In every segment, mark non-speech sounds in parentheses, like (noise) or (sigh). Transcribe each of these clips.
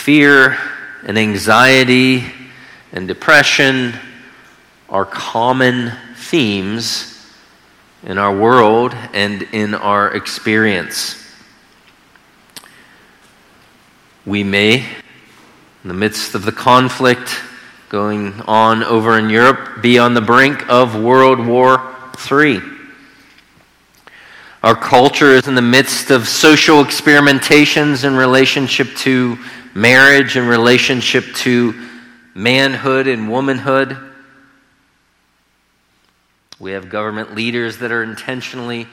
Fear and anxiety and depression are common themes in our world and in our experience. We may, in the midst of the conflict going on over in Europe, be on the brink of World War III. Our culture is in the midst of social experimentations in relationship to marriage, and relationship to manhood and womanhood. We have government leaders that are intentionally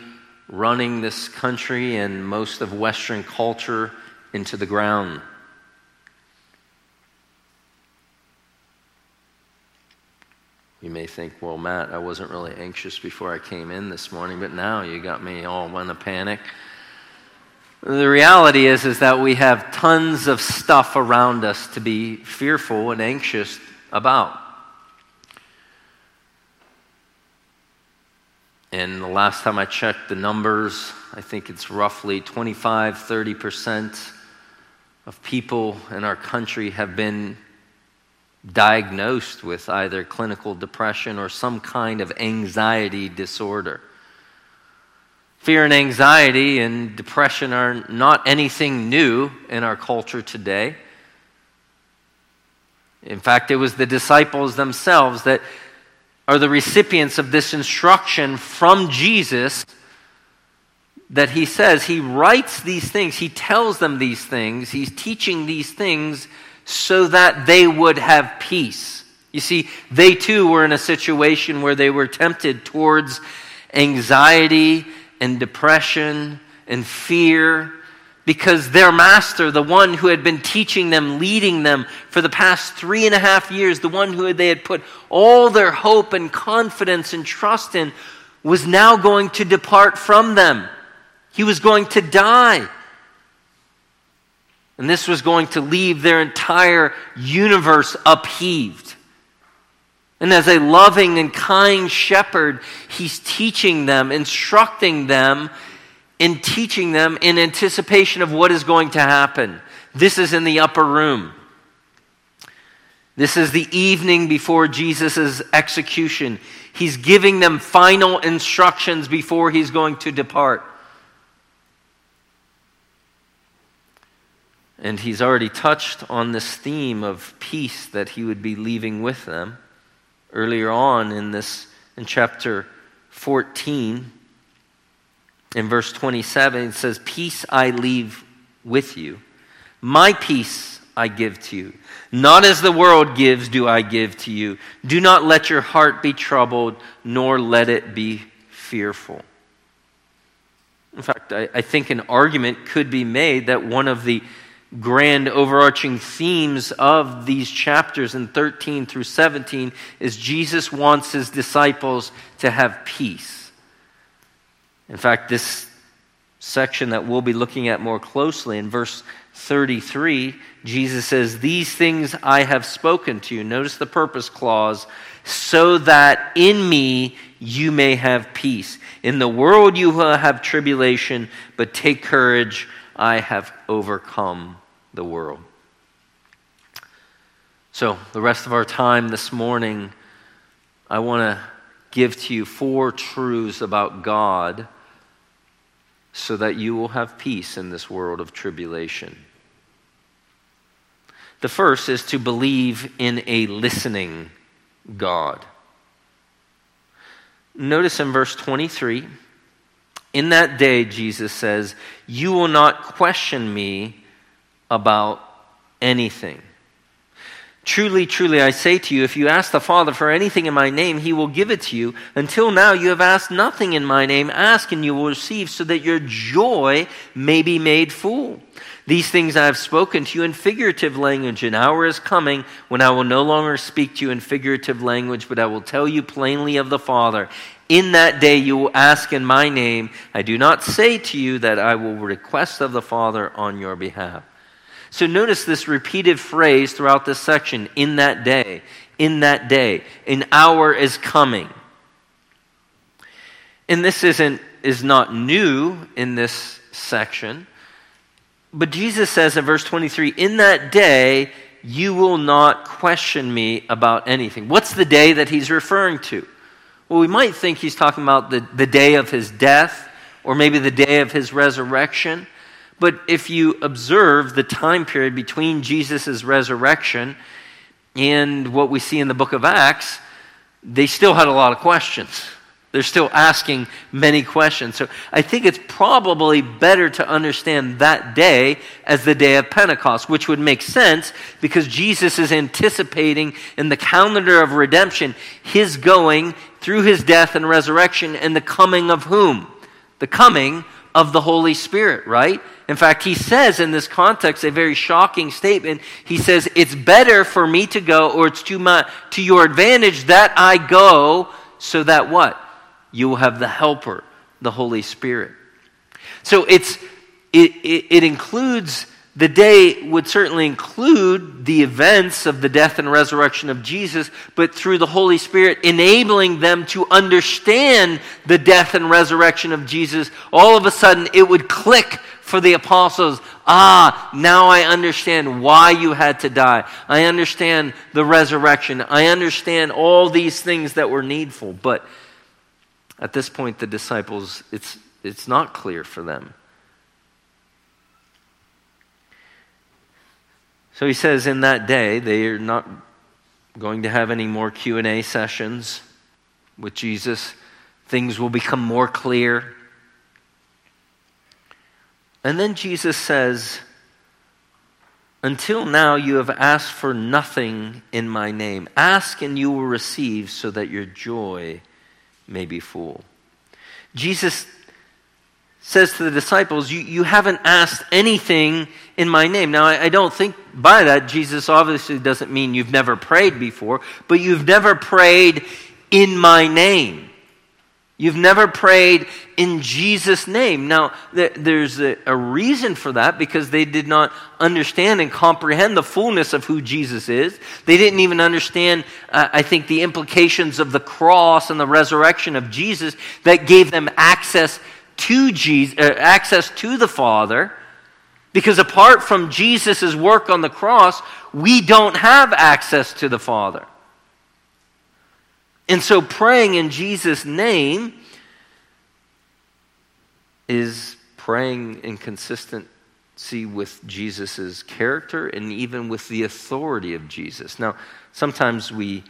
running this country and most of Western culture into the ground. You may think, well, Matt, I wasn't really anxious before I came in this morning, but now you got me all in a panic. The reality is, is that we have tons of stuff around us to be fearful and anxious about. And the last time I checked the numbers, I think it's roughly 25, 30% of people in our country have been diagnosed with either clinical depression or some kind of anxiety disorder. Fear and anxiety and depression are not anything new in our culture today. In fact, it was the disciples themselves that are the recipients of this instruction from Jesus that he says he writes these things, he tells them these things, he's teaching these things so that they would have peace. You see, they too were in a situation where they were tempted towards anxiety and depression and fear because their master, the one who had been teaching them, leading them for the past three and a half years, the one who they had put all their hope and confidence and trust in, was now going to depart from them. He was going to die. And this was going to leave their entire universe upheaved. And as a loving and kind shepherd, he's teaching them, instructing them, and teaching them in anticipation of what is going to happen. This is in the upper room. This is the evening before Jesus' execution. He's giving them final instructions before he's going to depart. And he's already touched on this theme of peace that he would be leaving with them earlier on in this in chapter 14 in verse 27 it says peace i leave with you. My peace i give to you. Not as the world gives do i give to you. Do not let your heart be troubled nor let it be fearful. In fact i, I think an argument could be made that one of the grand overarching themes of these chapters in 13 through 17 is Jesus wants his disciples to have peace. In fact, this section that we'll be looking at more closely in verse 33, Jesus says, These things I have spoken to you. Notice the purpose clause, so that in me you may have peace. In the world you will have tribulation, but take courage. I have overcome the world. So, the rest of our time this morning, I want to give to you four truths about God so that you will have peace in this world of tribulation. The first is to believe in a listening God. Notice in verse 23 in that day, Jesus says, You will not question me about anything. Truly, truly, I say to you, if you ask the Father for anything in my name, he will give it to you. Until now, you have asked nothing in my name. Ask and you will receive, so that your joy may be made full. These things I have spoken to you in figurative language. An hour is coming when I will no longer speak to you in figurative language, but I will tell you plainly of the Father. In that day you will ask in my name. I do not say to you that I will request of the Father on your behalf. So notice this repeated phrase throughout this section in that day, in that day. An hour is coming. And this isn't is not new in this section. but Jesus says in verse 23 In that day, you will not question me about anything. What's the day that he's referring to? Well, we might think he's talking about the, the day of his death or maybe the day of his resurrection. But if you observe the time period between Jesus' resurrection and what we see in the book of Acts, they still had a lot of questions. They're still asking many questions. So I think it's probably better to understand that day as the day of Pentecost, which would make sense because Jesus is anticipating in the calendar of redemption his going through his death and resurrection and the coming of whom? The coming of the Holy Spirit, right? In fact, he says in this context a very shocking statement. He says, It's better for me to go, or it's to, my, to your advantage that I go, so that what? you will have the helper, the Holy Spirit. So it's, it, it, it includes, the day would certainly include the events of the death and resurrection of Jesus, but through the Holy Spirit enabling them to understand the death and resurrection of Jesus, all of a sudden it would click for the apostles. Ah, now I understand why you had to die. I understand the resurrection. I understand all these things that were needful. But at this point, the disciples, it's, it's not clear for them. So he says in that day, they are not going to have any more Q&A sessions with Jesus. Things will become more clear. And then Jesus says, Until now you have asked for nothing in my name. Ask and you will receive so that your joy may be full. Jesus says to the disciples, You, you haven't asked anything in my name. Now, I, I don't think by that Jesus obviously doesn't mean you've never prayed before, but you've never prayed in my name. You've never prayed in Jesus' name. Now, there's a, reason for that because they did not understand and comprehend the fullness of who Jesus is. They didn't even understand, uh, I think, the implications of the cross and the resurrection of Jesus that gave them access to Jesus, uh, access to the Father. Because apart from Jesus' work on the cross, we don't have access to the Father. And so praying in Jesus' name is praying in consistency with Jesus' character and even with the authority of Jesus. Now, sometimes we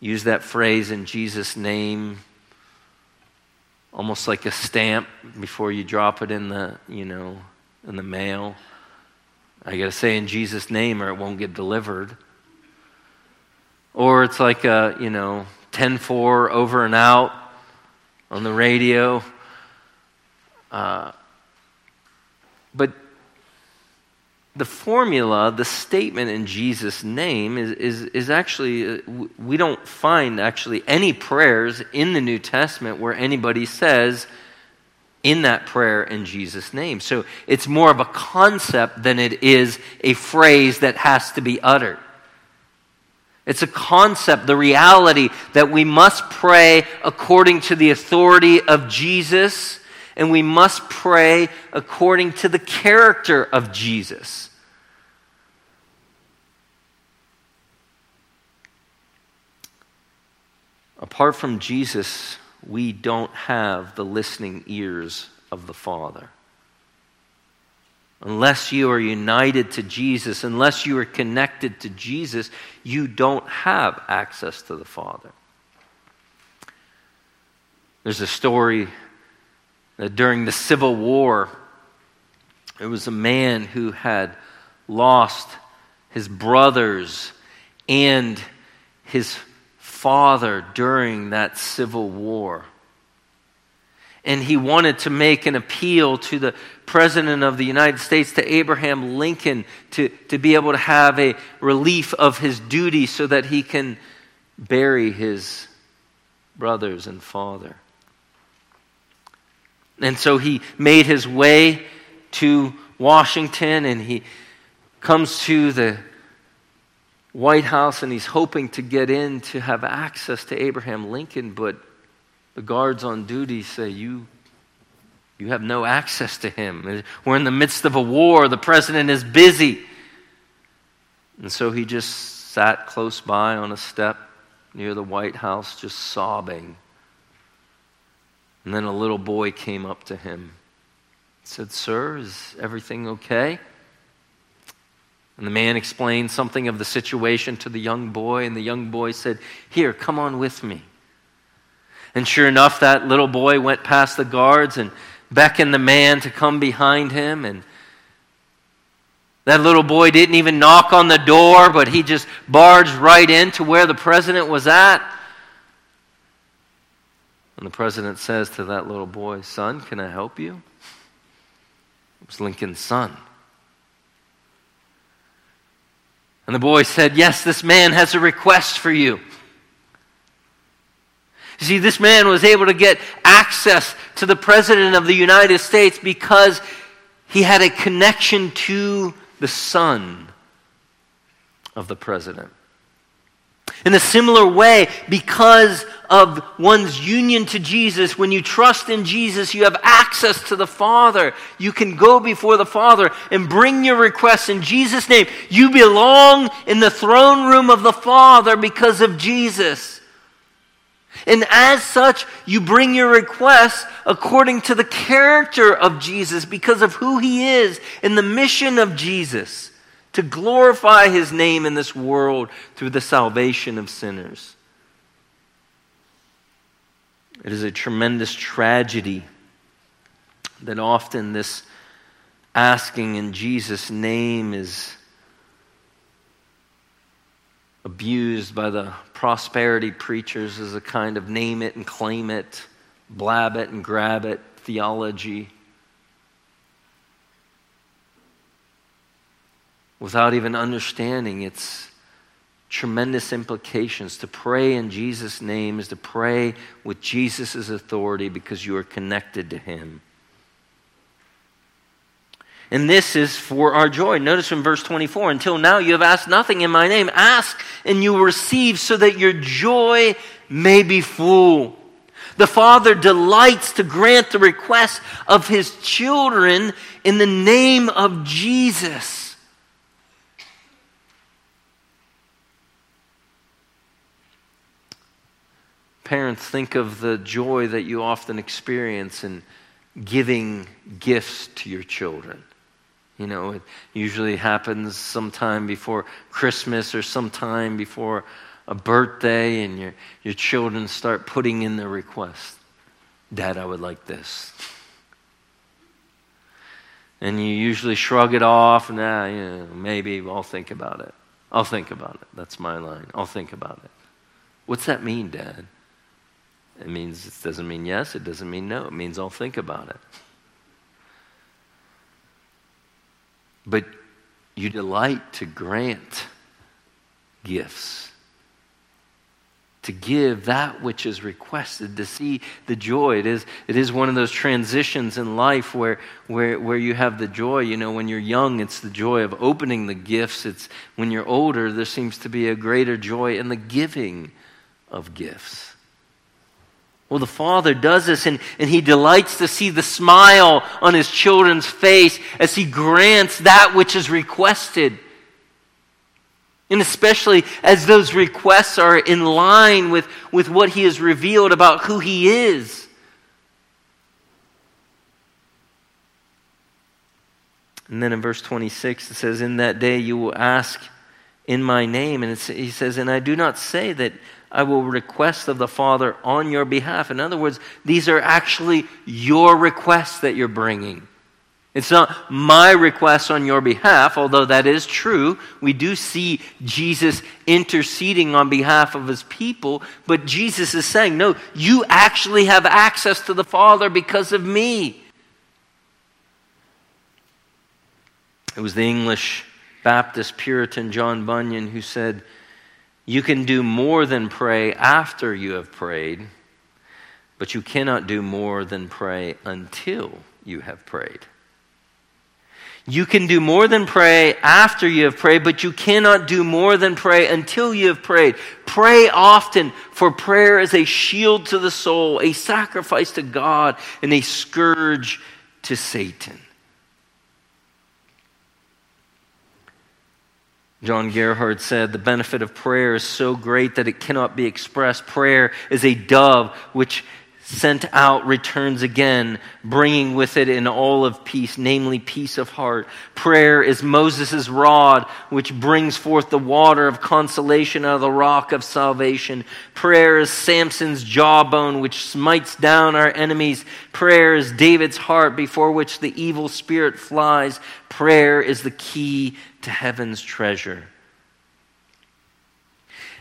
use that phrase in Jesus' name almost like a stamp before you drop it in the, you know, in the mail. I got to say in Jesus' name or it won't get delivered. Or it's like a, you know, 10 4 over and out on the radio. Uh, but the formula, the statement in Jesus' name is, is, is actually, uh, we don't find actually any prayers in the New Testament where anybody says in that prayer in Jesus' name. So it's more of a concept than it is a phrase that has to be uttered. It's a concept, the reality that we must pray according to the authority of Jesus, and we must pray according to the character of Jesus. Apart from Jesus, we don't have the listening ears of the Father. Unless you are united to Jesus, unless you are connected to Jesus, you don't have access to the Father. There's a story Uh, during the Civil War, there was a man who had lost his brothers and his father during that Civil War and he wanted to make an appeal to the President of the United States, to Abraham Lincoln, to, to be able to have a relief of his duty so that he can bury his brothers and father. And so he made his way to Washington and he comes to the White House and he's hoping to get in to have access to Abraham Lincoln, but the guards on duty say, You, You have no access to him. We're in the midst of a war. The president is busy. And so he just sat close by on a step near the White House, just sobbing. And then a little boy came up to him said, Sir, is everything okay? And the man explained something of the situation to the young boy, and the young boy said, Here, come on with me. And sure enough, that little boy went past the guards and beckoned the man to come behind him. And that little boy didn't even knock on the door, but he just barged right into where the president was at. And the president says to that little boy, Son, can I help you? It was Lincoln's son. And the boy said, Yes, this man has a request for you. You see, this man was able to get access to the President of the United States because he had a connection to the son of the President. In a similar way, because of one's union to Jesus, when you trust in Jesus, you have access to the Father. You can go before the Father and bring your requests in Jesus' name. You belong in the throne room of the Father because of Jesus. And as such, you bring your requests according to the character of Jesus because of who he is and the mission of Jesus to glorify his name in this world through the salvation of sinners. It is a tremendous tragedy that often this asking in Jesus' name is abused by the prosperity preachers as a kind of name it and claim it, blab it and grab it theology. Without even understanding its tremendous implications. To pray in Jesus' name is to pray with Jesus' authority because you are connected to Him. And this is for our joy. Notice from verse 24 until now you have asked nothing in my name. Ask and you will receive so that your joy may be full. The Father delights to grant the requests of His children in the name of Jesus. Parents, think of the joy that you often experience in giving gifts to your children. You know, it usually happens sometime before Christmas or sometime before a birthday, and your, your children start putting in their request. Dad, I would like this. And you usually shrug it off, and ah, you know, maybe I'll think about it. I'll think about it. That's my line. I'll think about it. What's that mean, Dad? It means it doesn't mean yes, it doesn't mean no. It means I'll think about it. But you delight to grant gifts, to give that which is requested, to see the joy. It is, it is one of those transitions in life where, where, where you have the joy. You know, when you're young, it's the joy of opening the gifts. It's when you're older, there seems to be a greater joy in the giving of gifts. Well, the Father does this, and, and He delights to see the smile on His children's face as He grants that which is requested. And especially as those requests are in line with, with what He has revealed about who He is. And then in verse 26, it says, In that day you will ask in my name. And he says, And I do not say that I will request of the Father on your behalf. In other words, these are actually your requests that you're bringing. It's not my requests on your behalf, although that is true. We do see Jesus interceding on behalf of his people, but Jesus is saying, No, you actually have access to the Father because of me. It was the English Baptist Puritan John Bunyan who said, you can do more than pray after you have prayed, but you cannot do more than pray until you have prayed. You can do more than pray after you have prayed, but you cannot do more than pray until you have prayed. Pray often, for prayer is a shield to the soul, a sacrifice to God, and a scourge to Satan. John Gerhard said, The benefit of prayer is so great that it cannot be expressed. Prayer is a dove which sent out returns again, bringing with it in all of peace, namely peace of heart. Prayer is Moses' rod, which brings forth the water of consolation out of the rock of salvation. Prayer is Samson's jawbone, which smites down our enemies. Prayer is David's heart, before which the evil spirit flies. Prayer is the key to heaven's treasure.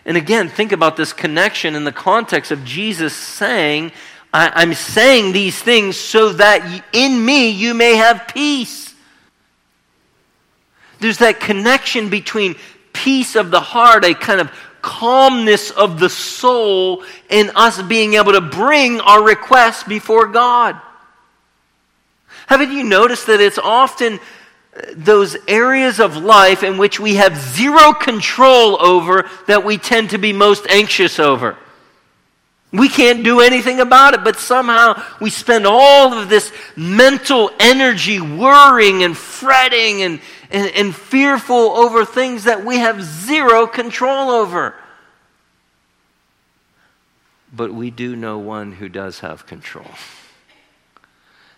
And again, think about this connection in the context of Jesus saying I, am saying these things so that in me you may have peace. There's that connection between peace of the heart, a kind of calmness of the soul, and us being able to bring our requests before God. Haven't you noticed that it's often uh, those areas of life in which we have zero control over that we tend to be most anxious over? We can't do anything about it, but somehow we spend all of this mental energy worrying and fretting and, and, and, fearful over things that we have zero control over. But we do know one who does have control.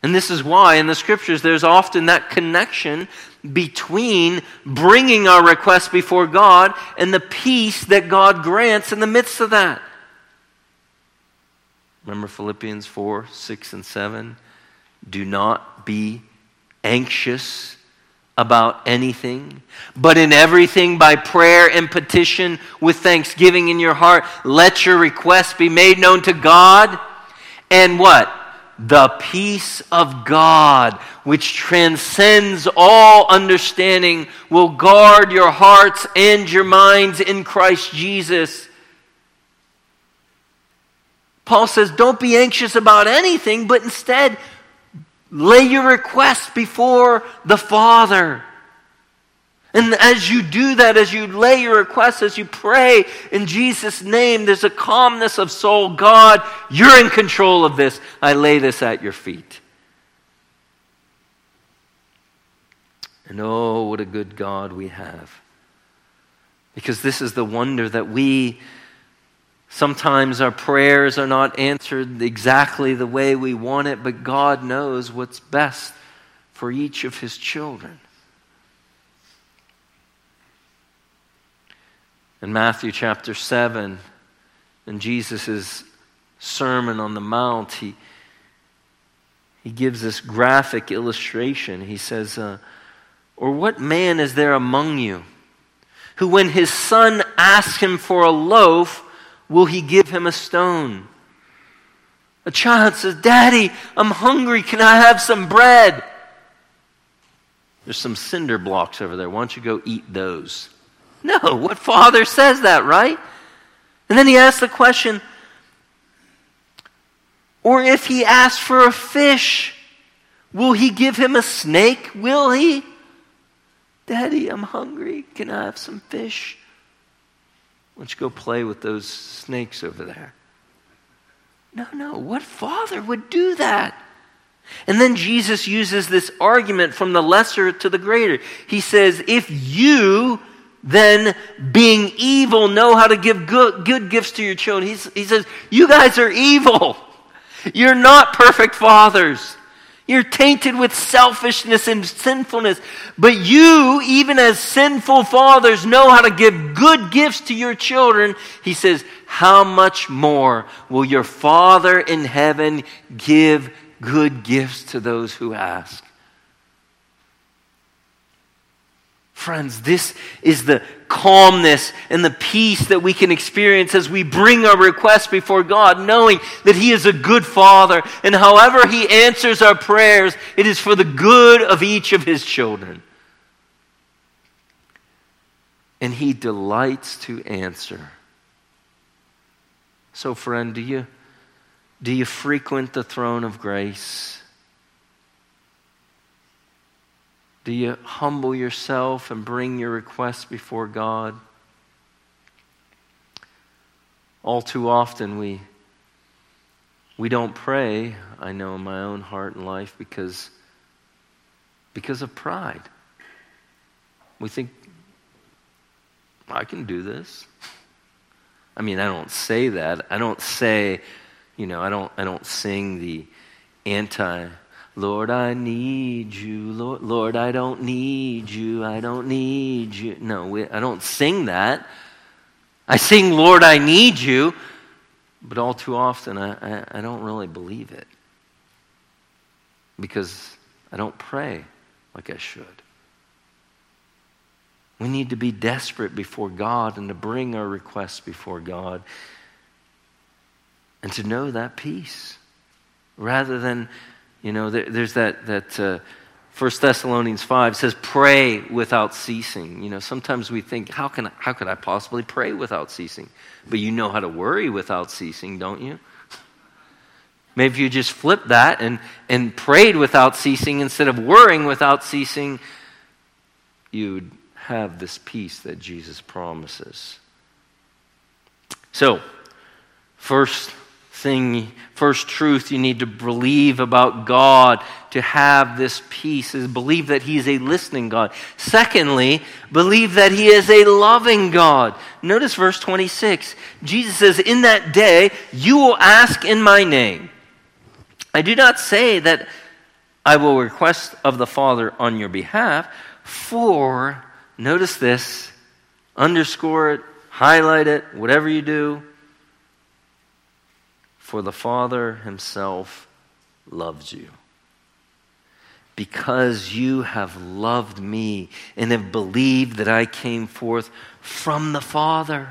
And this is why in the scriptures there's often that connection between bringing our request before God and the peace that God grants in the midst of that. Remember Philippians 4 6 and 7? Do not be anxious about anything, but in everything by prayer and petition with thanksgiving in your heart, let your requests be made known to God. And what? The peace of God, which transcends all understanding, will guard your hearts and your minds in Christ Jesus. Paul says, don't be anxious about anything, but instead lay your requests before the Father. And as you do that, as you lay your requests, as you pray in Jesus' name, there's a calmness of soul. God, you're in control of this. I lay this at your feet. And oh, what a good God we have. Because this is the wonder that we Sometimes our prayers are not answered exactly the way we want it, but God knows what's best for each of His children. In Matthew chapter 7, in Jesus' Sermon on the Mount, he, he gives this graphic illustration. He says, uh, Or what man is there among you who, when his son asks him for a loaf, will he give him a stone? A child says, Daddy, I'm hungry. Can I have some bread? There's some cinder blocks over there. Why don't you go eat those? No, what father says that, right? And then he asks the question, or if he asks for a fish, will he give him a snake? Will he? Daddy, I'm hungry. Can I have some fish? Why don't you go play with those snakes over there? No, no. What father would do that? And then Jesus uses this argument from the lesser to the greater. He says, If you then, being evil, know how to give good, good gifts to your children, He's, he says, You guys are evil. You're not perfect fathers. You're tainted with selfishness and sinfulness. But you, even as sinful fathers, know how to give good gifts to your children. He says, How much more will your Father in heaven give good gifts to those who ask? Friends, this is the calmness and the peace that we can experience as we bring our requests before God, knowing that He is a good Father. And however He answers our prayers, it is for the good of each of His children. And He delights to answer. So, friend, do you, do you frequent the throne of grace? Do you humble yourself and bring your requests before God? All too often we we don't pray, I know in my own heart and life because because of pride. We think, I can do this. I mean, I don't say that. I don't say, you know, I don't, I don't sing the anti, Lord, I need you. Lord, Lord, I don't need you. I don't need you. No, I don't sing that. I sing, Lord, I need you. But all too often, I, I, I don't really believe it because I don't pray like I should. We need to be desperate before God and to bring our requests before God and to know that peace rather than, you know, there, there's that, that uh, 1 Thessalonians 5 says, pray without ceasing. You know, sometimes we think, how, can I, how could I possibly pray without ceasing? But you know how to worry without ceasing, don't you? Maybe if you just flipped that and, and prayed without ceasing instead of worrying without ceasing, you'd have this peace that Jesus promises. So, first thing, first truth you need to believe about God to have this peace is believe that He is a listening God. Secondly, believe that He is a loving God. Notice verse 26. Jesus says, In that day you will ask in my name. I do not say that I will request of the Father on your behalf, for Notice this, underscore it, highlight it, whatever you do. For the Father Himself loves you. Because you have loved me and have believed that I came forth from the Father.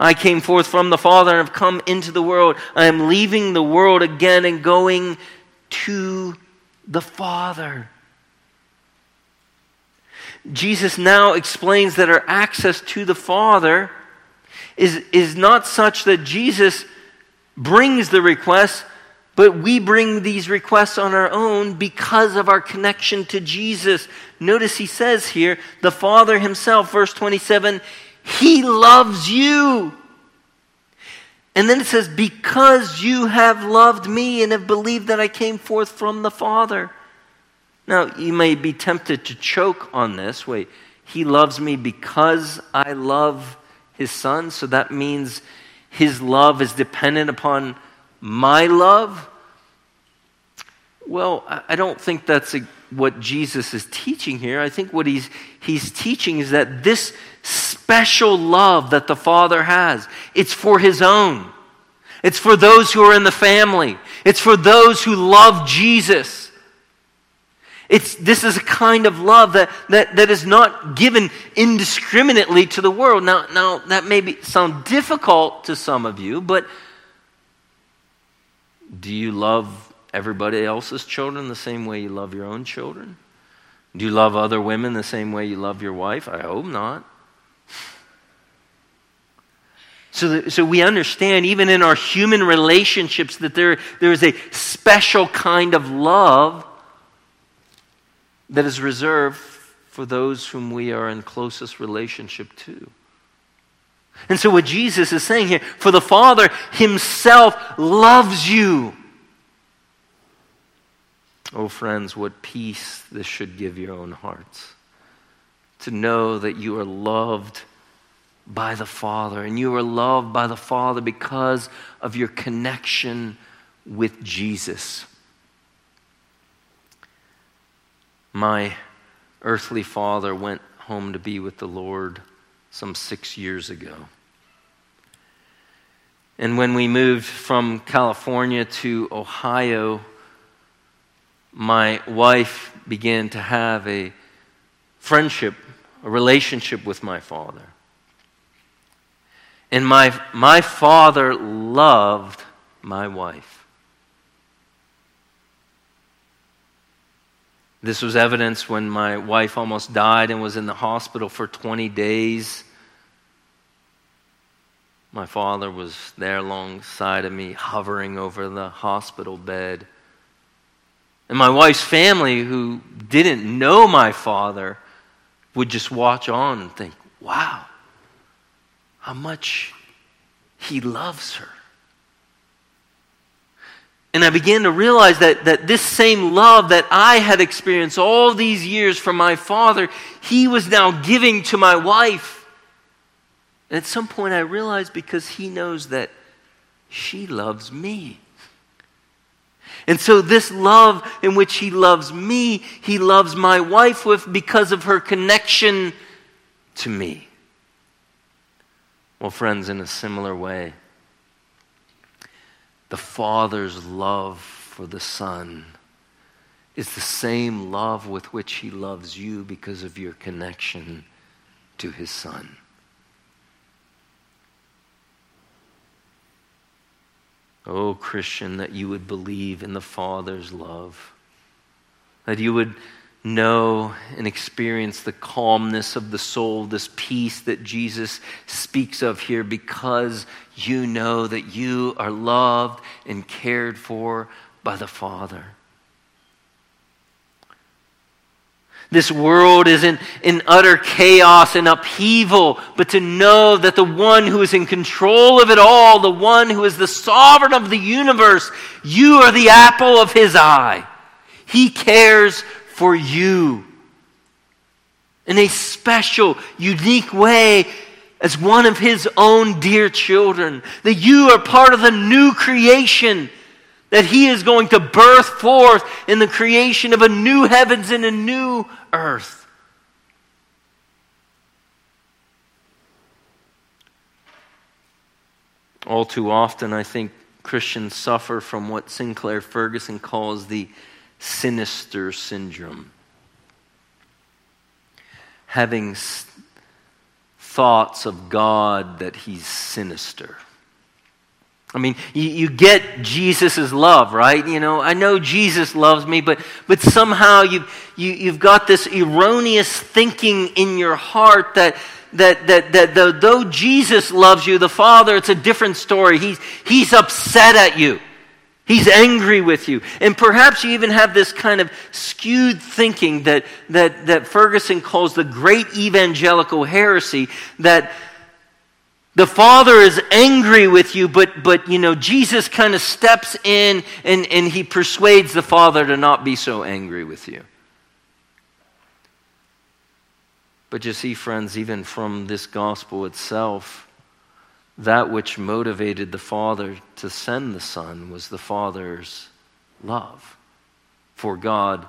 I came forth from the Father and have come into the world. I am leaving the world again and going to the Father. Jesus now explains that our access to the Father is, is not such that Jesus brings the request, but we bring these requests on our own because of our connection to Jesus. Notice he says here, the Father himself, verse 27, he loves you. And then it says, because you have loved me and have believed that I came forth from the Father. Now, you may be tempted to choke on this. Wait, he loves me because I love his son, so that means his love is dependent upon my love? Well, I don't think that's a, what Jesus is teaching here. I think what he's, he's teaching is that this special love that the Father has, it's for his own. It's for those who are in the family. It's for those who love Jesus. It's, this is a kind of love that, that, that is not given indiscriminately to the world. Now, now that may be, sound difficult to some of you, but do you love everybody else's children the same way you love your own children? Do you love other women the same way you love your wife? I hope not. So, that, so we understand, even in our human relationships, that there, there is a special kind of love that is reserved for those whom we are in closest relationship to. And so, what Jesus is saying here, for the Father Himself loves you. Oh, friends, what peace this should give your own hearts. To know that you are loved by the Father, and you are loved by the Father because of your connection with Jesus. My earthly father went home to be with the Lord some six years ago. And when we moved from California to Ohio, my wife began to have a friendship, a relationship with my father. And my, my father loved my wife. This was evidenced when my wife almost died and was in the hospital for 20 days. My father was there alongside of me, hovering over the hospital bed. And my wife's family, who didn't know my father, would just watch on and think, wow, how much he loves her. And I began to realize that, that this same love that I had experienced all these years from my father, he was now giving to my wife. And at some point, I realized because he knows that she loves me. And so, this love in which he loves me, he loves my wife with because of her connection to me. Well, friends, in a similar way, the Father's love for the Son is the same love with which He loves you because of your connection to His Son. Oh, Christian, that you would believe in the Father's love, that you would know and experience the calmness of the soul, this peace that Jesus speaks of here, because you know that you are loved and cared for by the Father. This world is in, in utter chaos and upheaval, but to know that the one who is in control of it all, the one who is the sovereign of the universe, you are the apple of his eye. He cares for you in a special, unique way as one of his own dear children. That you are part of the new creation that he is going to birth forth in the creation of a new heavens and a new earth. All too often, I think Christians suffer from what Sinclair Ferguson calls the sinister syndrome. Having thoughts of God that he's sinister. I mean, you, you get Jesus' love, right? You know, I know Jesus loves me, but, but somehow you've, you, you've got this erroneous thinking in your heart that, that, that, that though, though Jesus loves you, the Father, it's a different story. He's, he's upset at you. He's angry with you. And perhaps you even have this kind of skewed thinking that, that, that Ferguson calls the great evangelical heresy that the Father is angry with you, but, but you know, Jesus kind of steps in and, and he persuades the Father to not be so angry with you. But you see, friends, even from this gospel itself, that which motivated the Father to send the Son was the Father's love. For God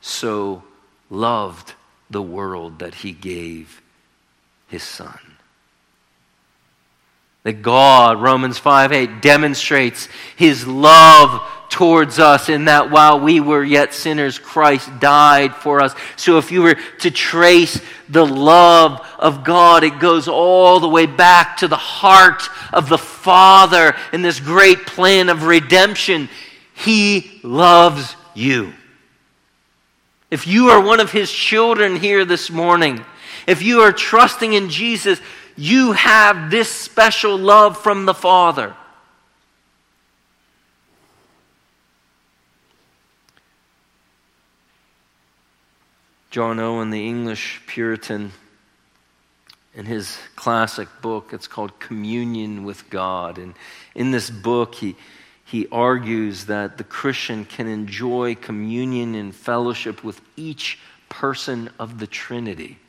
so loved the world that he gave his Son. That God, Romans 5 8, demonstrates his love towards us in that while we were yet sinners, Christ died for us. So if you were to trace the love of God, it goes all the way back to the heart of the Father in this great plan of redemption. He loves you. If you are one of his children here this morning, if you are trusting in Jesus, you have this special love from the Father. John Owen, the English Puritan, in his classic book, it's called Communion with God. And in this book, he, he argues that the Christian can enjoy communion and fellowship with each person of the Trinity.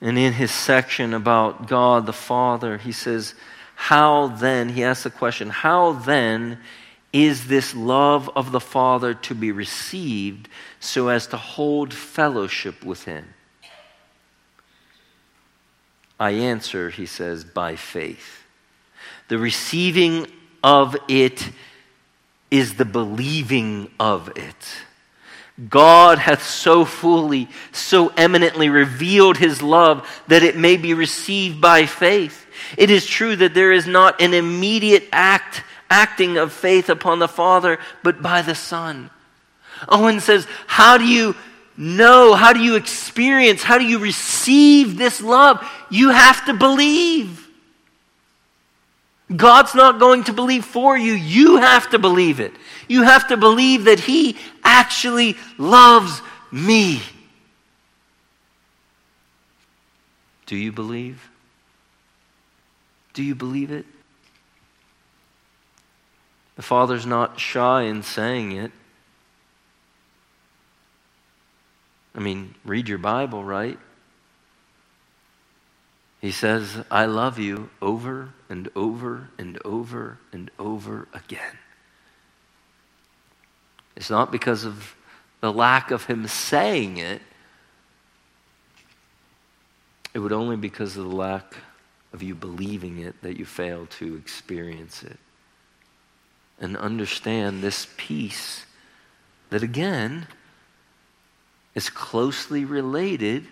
And in his section about God the Father, he says, How then, he asks the question, how then is this love of the Father to be received so as to hold fellowship with Him? I answer, he says, by faith. The receiving of it is the believing of it. God hath so fully, so eminently revealed his love that it may be received by faith. It is true that there is not an immediate act acting of faith upon the Father, but by the Son. Owen says, How do you know? How do you experience? How do you receive this love? You have to believe. God's not going to believe for you. You have to believe it. You have to believe that He actually loves me. Do you believe? Do you believe it? The Father's not shy in saying it. I mean, read your Bible, right? He says, I love you over and over and over and over again. It's not because of the lack of him saying it, it would only be because of the lack of you believing it that you fail to experience it. And understand this peace that, again, is closely related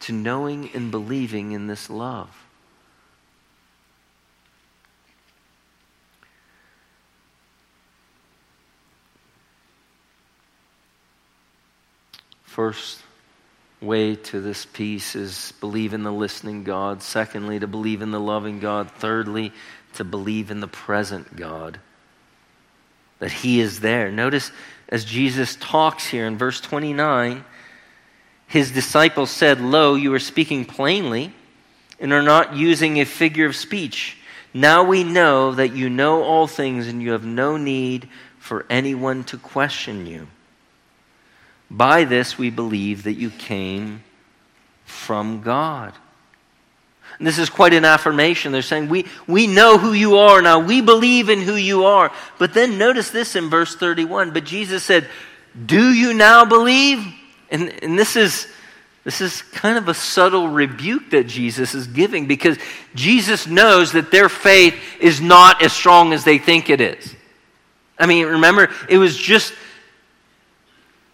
to knowing and believing in this love. First way to this peace is believe in the listening God. Secondly, to believe in the loving God. Thirdly, to believe in the present God. That He is there. Notice as Jesus talks here in verse 29, His disciples said, Lo, you are speaking plainly and are not using a figure of speech. Now we know that you know all things and you have no need for anyone to question you. By this we believe that you came from God. And this is quite an affirmation. They're saying, we, we know who you are now. We believe in who you are. But then notice this in verse 31. But Jesus said, Do you now believe? And, and this is. This is kind of a subtle rebuke that Jesus is giving because Jesus knows that their faith is not as strong as they think it is. I mean, remember, it was just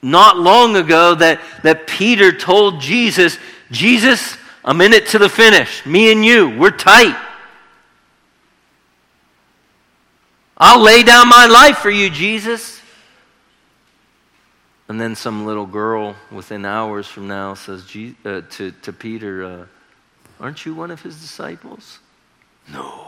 not long ago that, that Peter told Jesus, Jesus, I'm in it to the finish. Me and you, we're tight. I'll lay down my life for you, Jesus. And then some little girl within hours from now says uh, to, to Peter, uh, Aren't you one of his disciples? No.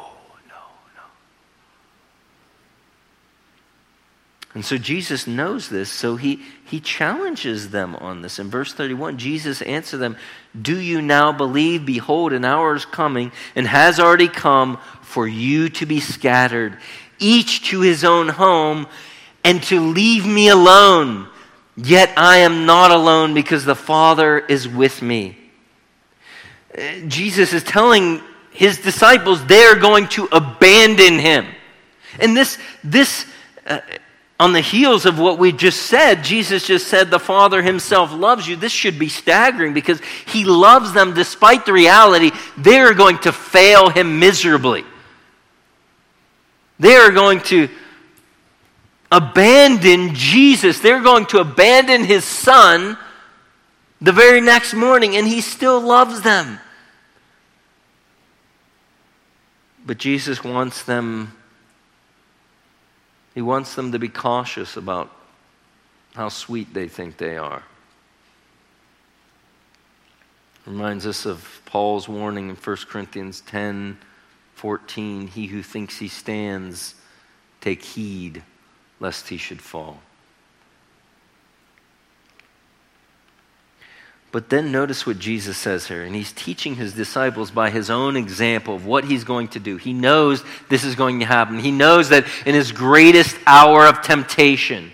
And so Jesus knows this, so he, he challenges them on this. In verse 31, Jesus answered them, Do you now believe? Behold, an hour is coming and has already come for you to be scattered, each to his own home, and to leave me alone. Yet I am not alone because the Father is with me. Jesus is telling his disciples they're going to abandon him. And this, this, uh, on the heels of what we just said, Jesus just said the Father Himself loves you. This should be staggering because He loves them despite the reality they are going to fail Him miserably. They are going to abandon Jesus. They're going to abandon His Son the very next morning, and He still loves them. But Jesus wants them he wants them to be cautious about how sweet they think they are. Reminds us of Paul's warning in 1 Corinthians 10 14. He who thinks he stands, take heed lest he should fall. But then notice what Jesus says here, and he's teaching his disciples by his own example of what he's going to do. He knows this is going to happen. He knows that in his greatest hour of temptation,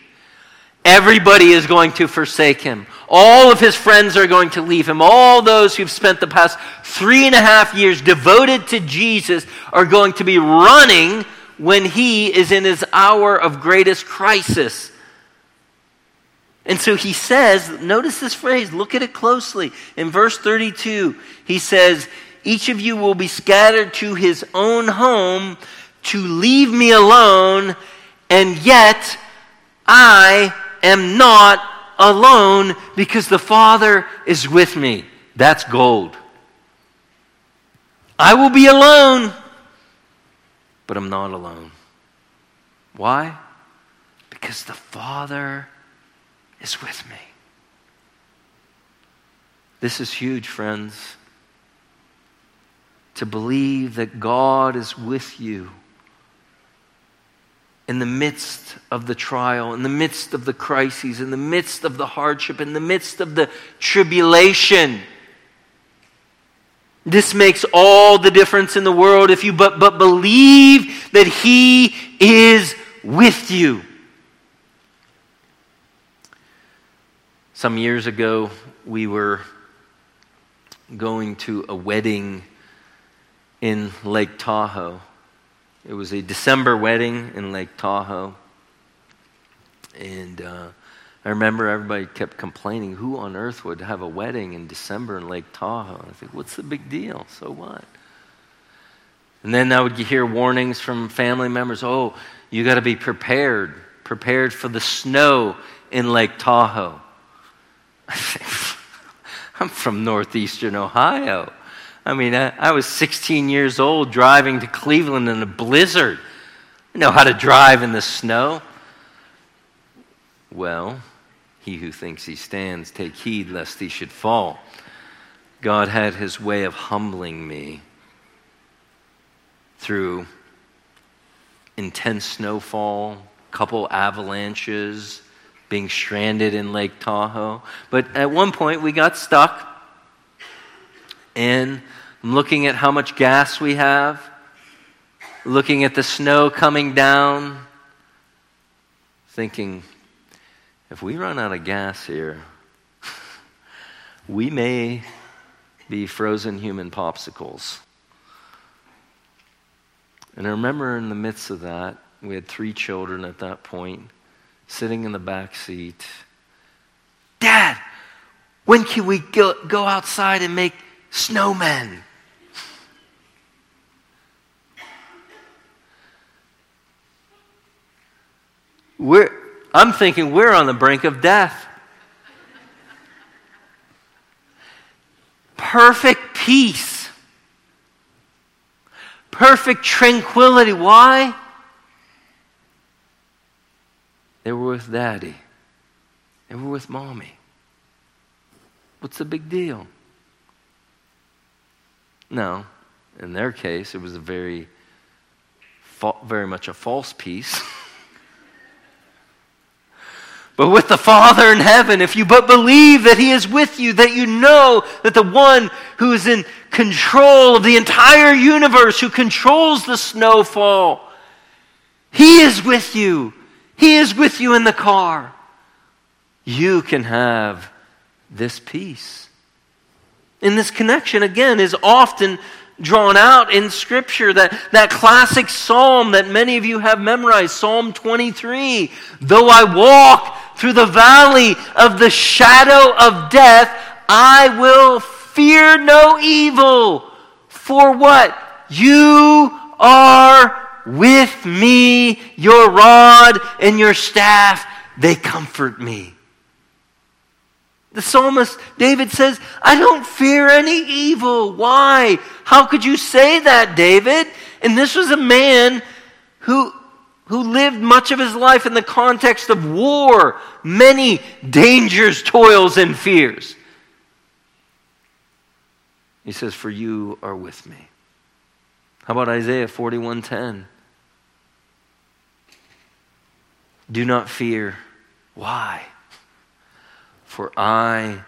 everybody is going to forsake him. All of his friends are going to leave him. All those who've spent the past three and a half years devoted to Jesus are going to be running when he is in his hour of greatest crisis. And so he says, notice this phrase, look at it closely. In verse 32, he says, Each of you will be scattered to his own home to leave me alone, and yet I am not alone because the Father is with me. That's gold. I will be alone, but I'm not alone. Why? Because the Father is with me. This is huge, friends. To believe that God is with you in the midst of the trial, in the midst of the crises, in the midst of the hardship, in the midst of the tribulation. This makes all the difference in the world if you but, but believe that He is with you. Some years ago, we were going to a wedding in Lake Tahoe. It was a December wedding in Lake Tahoe. And uh, I remember everybody kept complaining, who on earth would have a wedding in December in Lake Tahoe? I think, what's the big deal? So what? And then I would hear warnings from family members oh, you got to be prepared, prepared for the snow in Lake Tahoe. (laughs) I'm from northeastern Ohio. I mean, I, I, was 16 years old driving to Cleveland in a blizzard. I know how to drive in the snow. Well, he who thinks he stands, take heed lest he should fall. God had his way of humbling me through intense snowfall, couple avalanches, being stranded in Lake Tahoe. But at one point, we got stuck. And I'm looking at how much gas we have, looking at the snow coming down, thinking, if we run out of gas here, we may be frozen human popsicles. And I remember in the midst of that, we had three children at that point sitting in the back seat. Dad, when can we go, go outside and make snowmen? We're, I'm thinking we're on the brink of death. Perfect peace. Perfect tranquility. Why? They were with daddy. They were with mommy. What's the big deal? No, in their case, it was a very, very much a false peace. (laughs) But with the Father in heaven, if you but believe that He is with you, that you know that the one who is in control of the entire universe, who controls the snowfall, He is with you. He is with you in the car. You can have this peace. And this connection, again, is often drawn out in Scripture. That, that classic psalm that many of you have memorized, Psalm 23. Though I walk through the valley of the shadow of death, I will fear no evil. For what? You are with me, your rod and your staff, they comfort me. The psalmist David says, I don't fear any evil. Why? How could you say that, David? And this was a man who who lived much of his life in the context of war, many dangers, toils, and fears. He says, For you are with me. How about Isaiah 41:10? Do not fear. Why? For I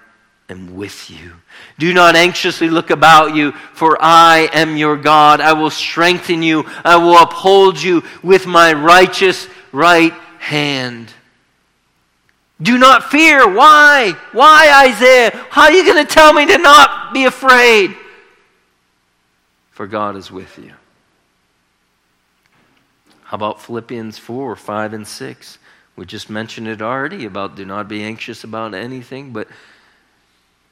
am with you. Do not anxiously look about you, for I am your God. I will strengthen you, I will uphold you with my righteous right hand. Do not fear. Why? Why, Isaiah? How are you going to tell me to not be afraid? For God is with you. How about Philippians 4, 5, and 6? We just mentioned it already about do not be anxious about anything, but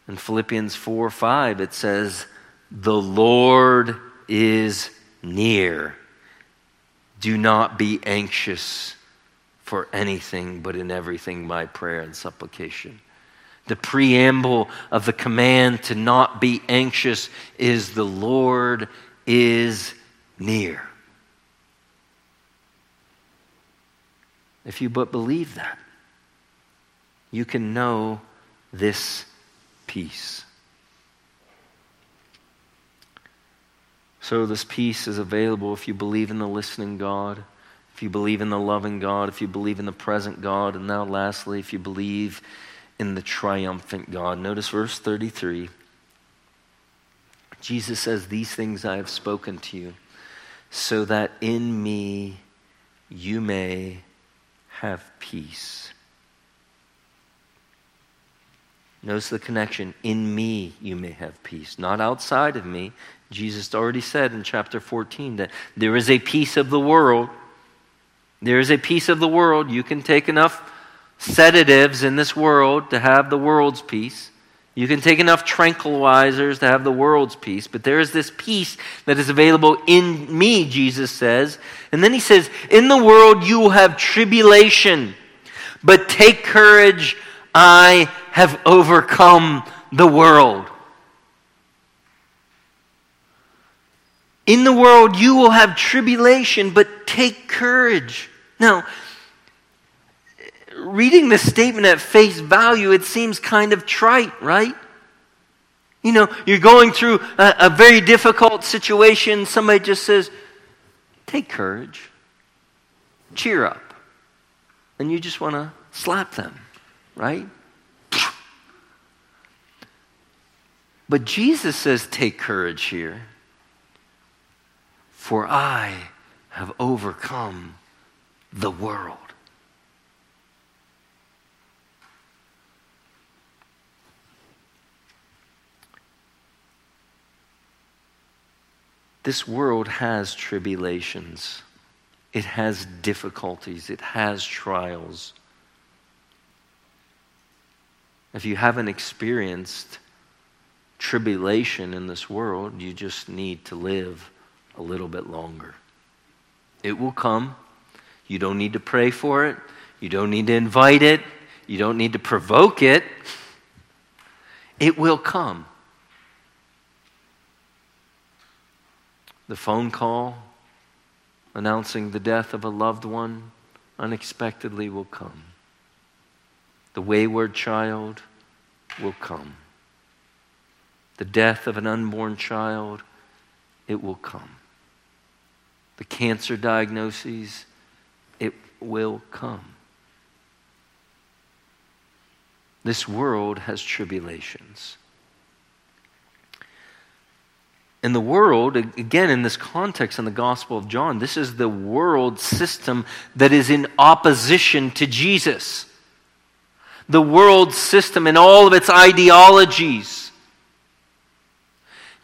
in Philippians 4 5, it says, The Lord is near. Do not be anxious for anything, but in everything by prayer and supplication. The preamble of the command to not be anxious is the Lord is near. If you but believe that, you can know this peace. So, this peace is available if you believe in the listening God, if you believe in the loving God, if you believe in the present God, and now, lastly, if you believe in the triumphant God. Notice verse 33. Jesus says, These things I have spoken to you, so that in me you may have peace. Notice the connection. In me you may have peace, not outside of me. Jesus already said in chapter 14 that there is a peace of the world. There is a peace of the world. You can take enough sedatives in this world to have the world's peace. You can take enough tranquilizers to have the world's peace, but there is this peace that is available in me, Jesus says. And then he says, In the world you will have tribulation, but take courage, I have overcome the world. In the world you will have tribulation, but take courage. Now, reading this statement at face value, it seems kind of trite, right? You know, you're going through a, a very difficult situation. Somebody just says, Take courage, cheer up. And you just want to slap them, right? But Jesus says, Take courage here, for I have overcome the world. This world has tribulations, it has difficulties, it has trials. If you haven't experienced tribulation in this world, you just need to live a little bit longer. It will come. You don't need to pray for it. You don't need to invite it. You don't need to provoke it. It will come. The phone call announcing the death of a loved one unexpectedly will come. The wayward child will come. The death of an unborn child, it will come. The cancer diagnoses, it will come. This world has tribulations. In the world, again, in this context in the Gospel of John, this is the world system that is in opposition to Jesus. The world system and all of its ideologies.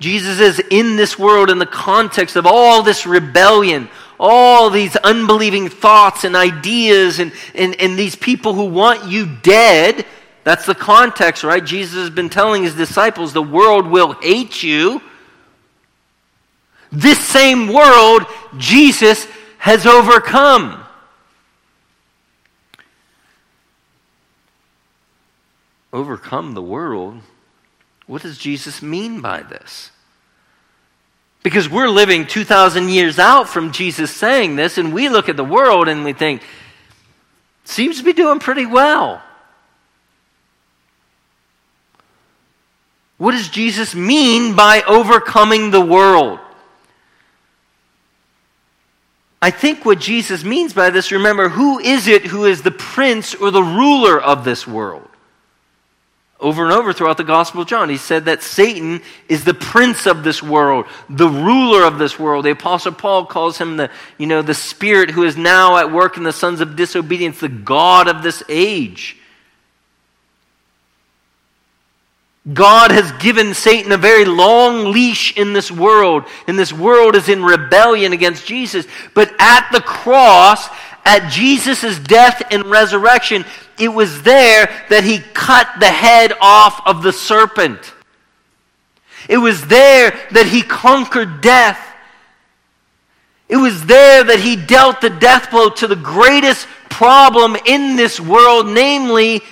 Jesus is in this world in the context of all this rebellion, all these unbelieving thoughts and ideas, and, and, and these people who want you dead. That's the context, right? Jesus has been telling his disciples the world will hate you this same world Jesus has overcome. Overcome the world? What does Jesus mean by this? Because we're living 2,000 years out from Jesus saying this, and we look at the world and we think, seems to be doing pretty well. What does Jesus mean by overcoming the world? I think what Jesus means by this, remember, who is it who is the prince or the ruler of this world? Over and over throughout the Gospel of John, he said that Satan is the prince of this world, the ruler of this world. The Apostle Paul calls him the, you know, the spirit who is now at work in the sons of disobedience, the God of this age. God has given Satan a very long leash in this world, and this world is in rebellion against Jesus. But at the cross, at Jesus' death and resurrection, it was there that he cut the head off of the serpent. It was there that he conquered death. It was there that he dealt the death blow to the greatest problem in this world, namely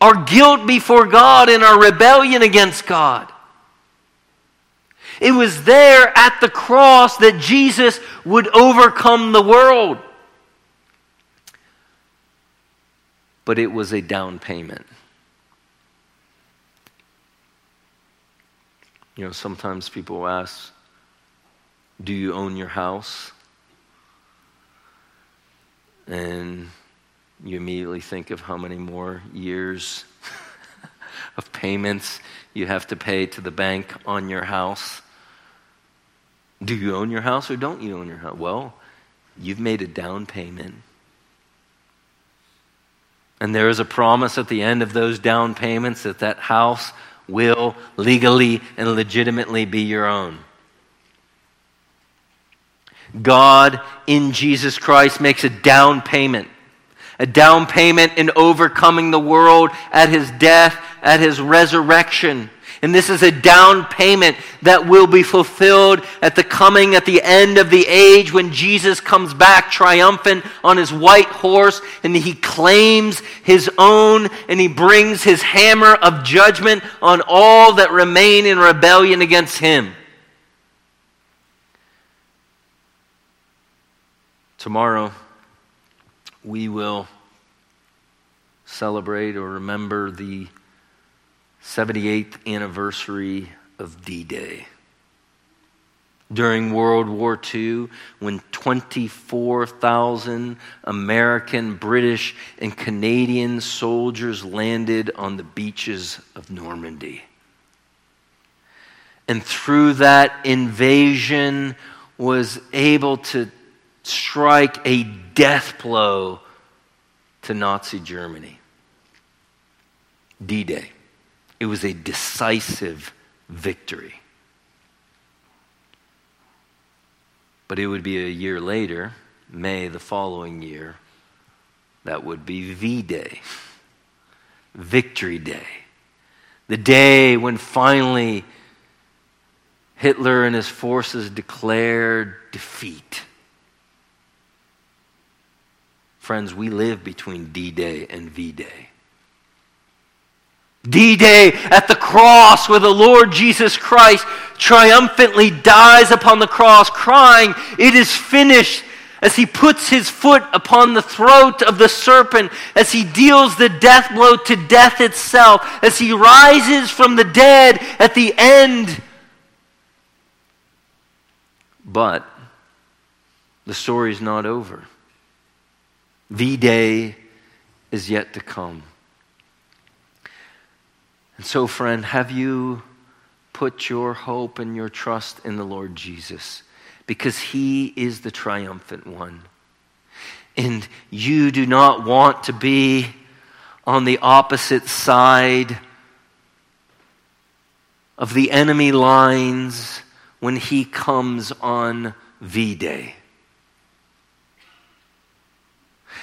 our guilt before God and our rebellion against God. It was there at the cross that Jesus would overcome the world. But it was a down payment. You know, sometimes people ask, Do you own your house? And you immediately think of how many more years of payments you have to pay to the bank on your house Do you own your house or don't you own your house? Well, you've made a down payment. And there is a promise at the end of those down payments that that house will legally and legitimately be your own. God in Jesus Christ makes a down payment. A down payment in overcoming the world at his death, at his resurrection. And this is a down payment that will be fulfilled at the coming, at the end of the age, when Jesus comes back triumphant on his white horse and he claims his own and he brings his hammer of judgment on all that remain in rebellion against him. Tomorrow, we will celebrate or remember the 78th anniversary of D Day. During World War II, when 24,000 American, British, and Canadian soldiers landed on the beaches of Normandy. And through that invasion, was able to strike a death blow to Nazi Germany. D Day. It was a decisive victory. But it would be a year later, May the following year, that would be V Day, Victory Day. The day when finally Hitler and his forces declared defeat. Friends, we live between D Day and V Day. D Day at the cross, where the Lord Jesus Christ triumphantly dies upon the cross, crying, It is finished, as he puts his foot upon the throat of the serpent, as he deals the death blow to death itself, as he rises from the dead at the end. But the story is not over. V Day is yet to come. And so, friend, have you put your hope and your trust in the Lord Jesus? Because he is the triumphant one. And you do not want to be on the opposite side of the enemy lines when he comes on V Day.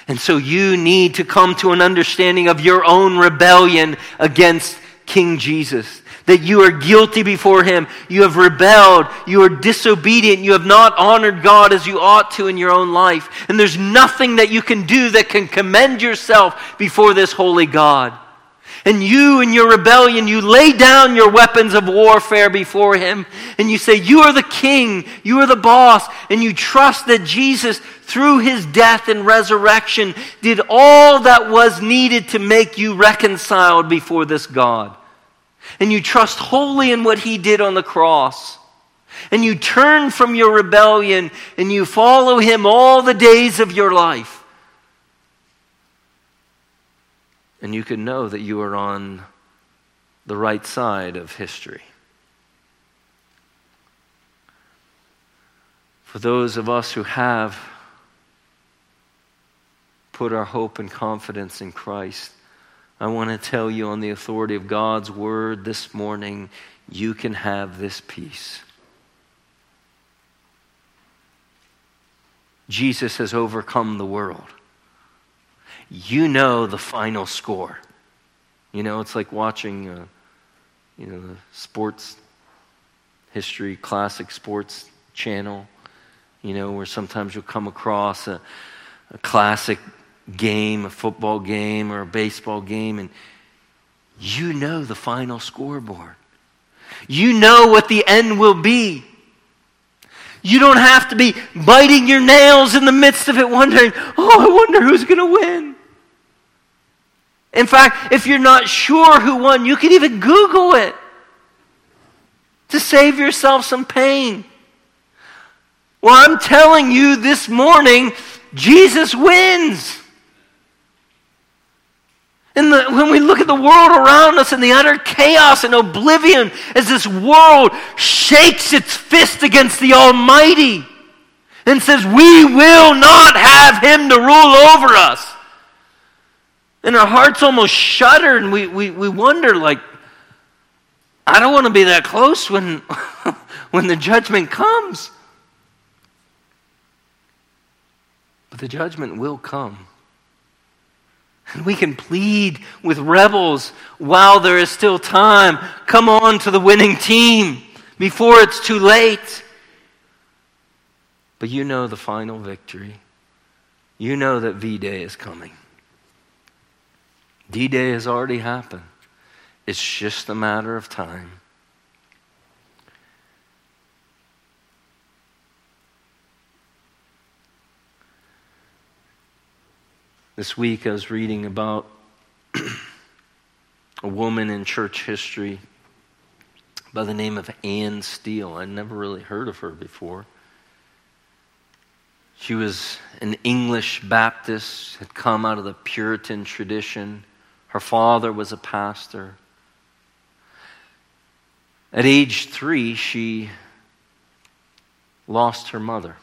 And so you need to come to an understanding of your own rebellion against King Jesus. That you are guilty before Him. You have rebelled. You are disobedient. You have not honored God as you ought to in your own life. And there's nothing that you can do that can commend yourself before this holy God. And you, in your rebellion, you lay down your weapons of warfare before Him. And you say, You are the king. You are the boss. And you trust that Jesus, through His death and resurrection, did all that was needed to make you reconciled before this God. And you trust wholly in what He did on the cross. And you turn from your rebellion and you follow Him all the days of your life. And you can know that you are on the right side of history. For those of us who have put our hope and confidence in Christ, I want to tell you on the authority of God's word this morning, you can have this peace. Jesus has overcome the world you know the final score. You know, it's like watching, uh, you know, the sports history, classic sports channel, you know, where sometimes you'll come across a, a classic game, a football game or a baseball game, and you know the final scoreboard. You know what the end will be. You don't have to be biting your nails in the midst of it, wondering, oh, I wonder who's going to win. In fact, if you're not sure who won, you can even Google it to save yourself some pain. Well, I'm telling you this morning, Jesus wins. And when we look at the world around us and the utter chaos and oblivion as this world shakes its fist against the Almighty and says, We will not have Him to rule over us. And our hearts almost shudder and we, we, we wonder, like, I don't want to be that close when, (laughs) when the judgment comes. But the judgment will come. And we can plead with rebels while there is still time. Come on to the winning team before it's too late. But you know the final victory. You know that V Day is coming. D Day has already happened. It's just a matter of time. This week I was reading about (clears throat) a woman in church history by the name of Anne Steele. I'd never really heard of her before. She was an English Baptist, had come out of the Puritan tradition. Her father was a pastor. At age three, she lost her mother.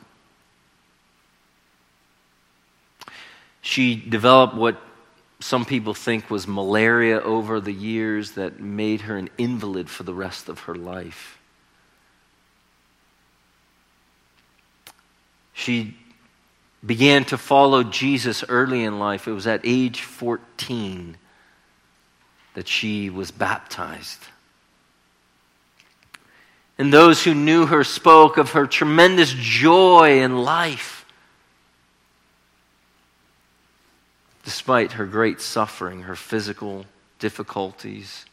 She developed what some people think was malaria over the years that made her an invalid for the rest of her life. She began to follow Jesus early in life. It was at age 14 that she was baptized. And those who knew her spoke of her tremendous joy in life. despite her great suffering, her physical difficulties.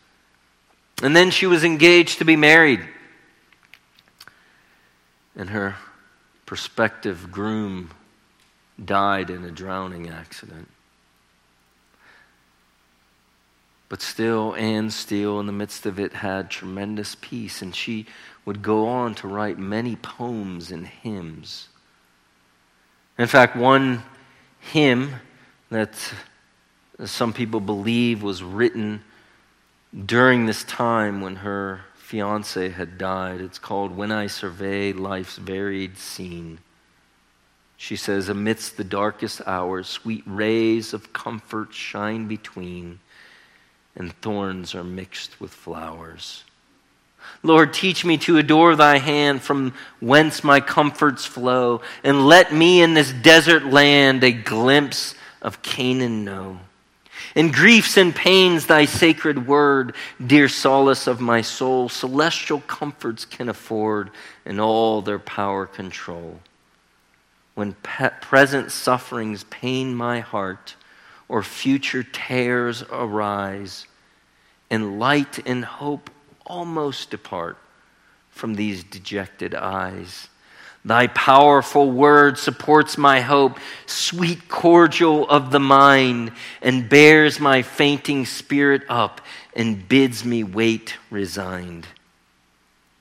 And then she was engaged to be married. And her prospective groom died in a drowning accident. But still, Anne Steele, in the midst of it, had tremendous peace, and she would go on to write many poems and hymns. In fact, one hymn that some people believe was written during this time when her fiance had died. It's called When I Survey Life's Varied Scene. She says, Amidst the darkest hours, sweet rays of comfort shine between, and thorns are mixed with flowers. Lord, teach me to adore thy hand from whence my comforts flow, and let me in this desert land a glimpse of Canaan know. In griefs and pains, thy sacred word, dear solace of my soul, celestial comforts can afford, and all their power control. When pe- present sufferings pain my heart, or future tears arise, and light and hope almost depart from these dejected eyes. Thy powerful word supports my hope, sweet cordial of the mind, and bears my fainting spirit up and bids me wait resigned.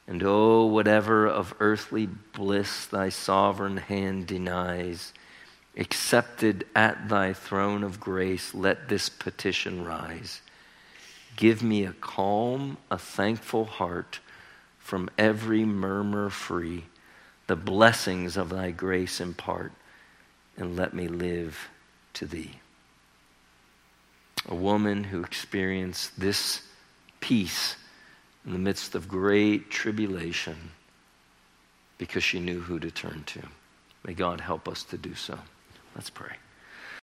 And oh, whatever of earthly bliss thy sovereign hand denies, accepted at thy throne of grace, let this petition rise. Give me a calm, a thankful heart, from every murmur free the blessings of thy grace impart, and let me live to thee. A woman who experienced this peace in the midst of great tribulation because she knew who to turn to. May God help us to do so. Let's pray.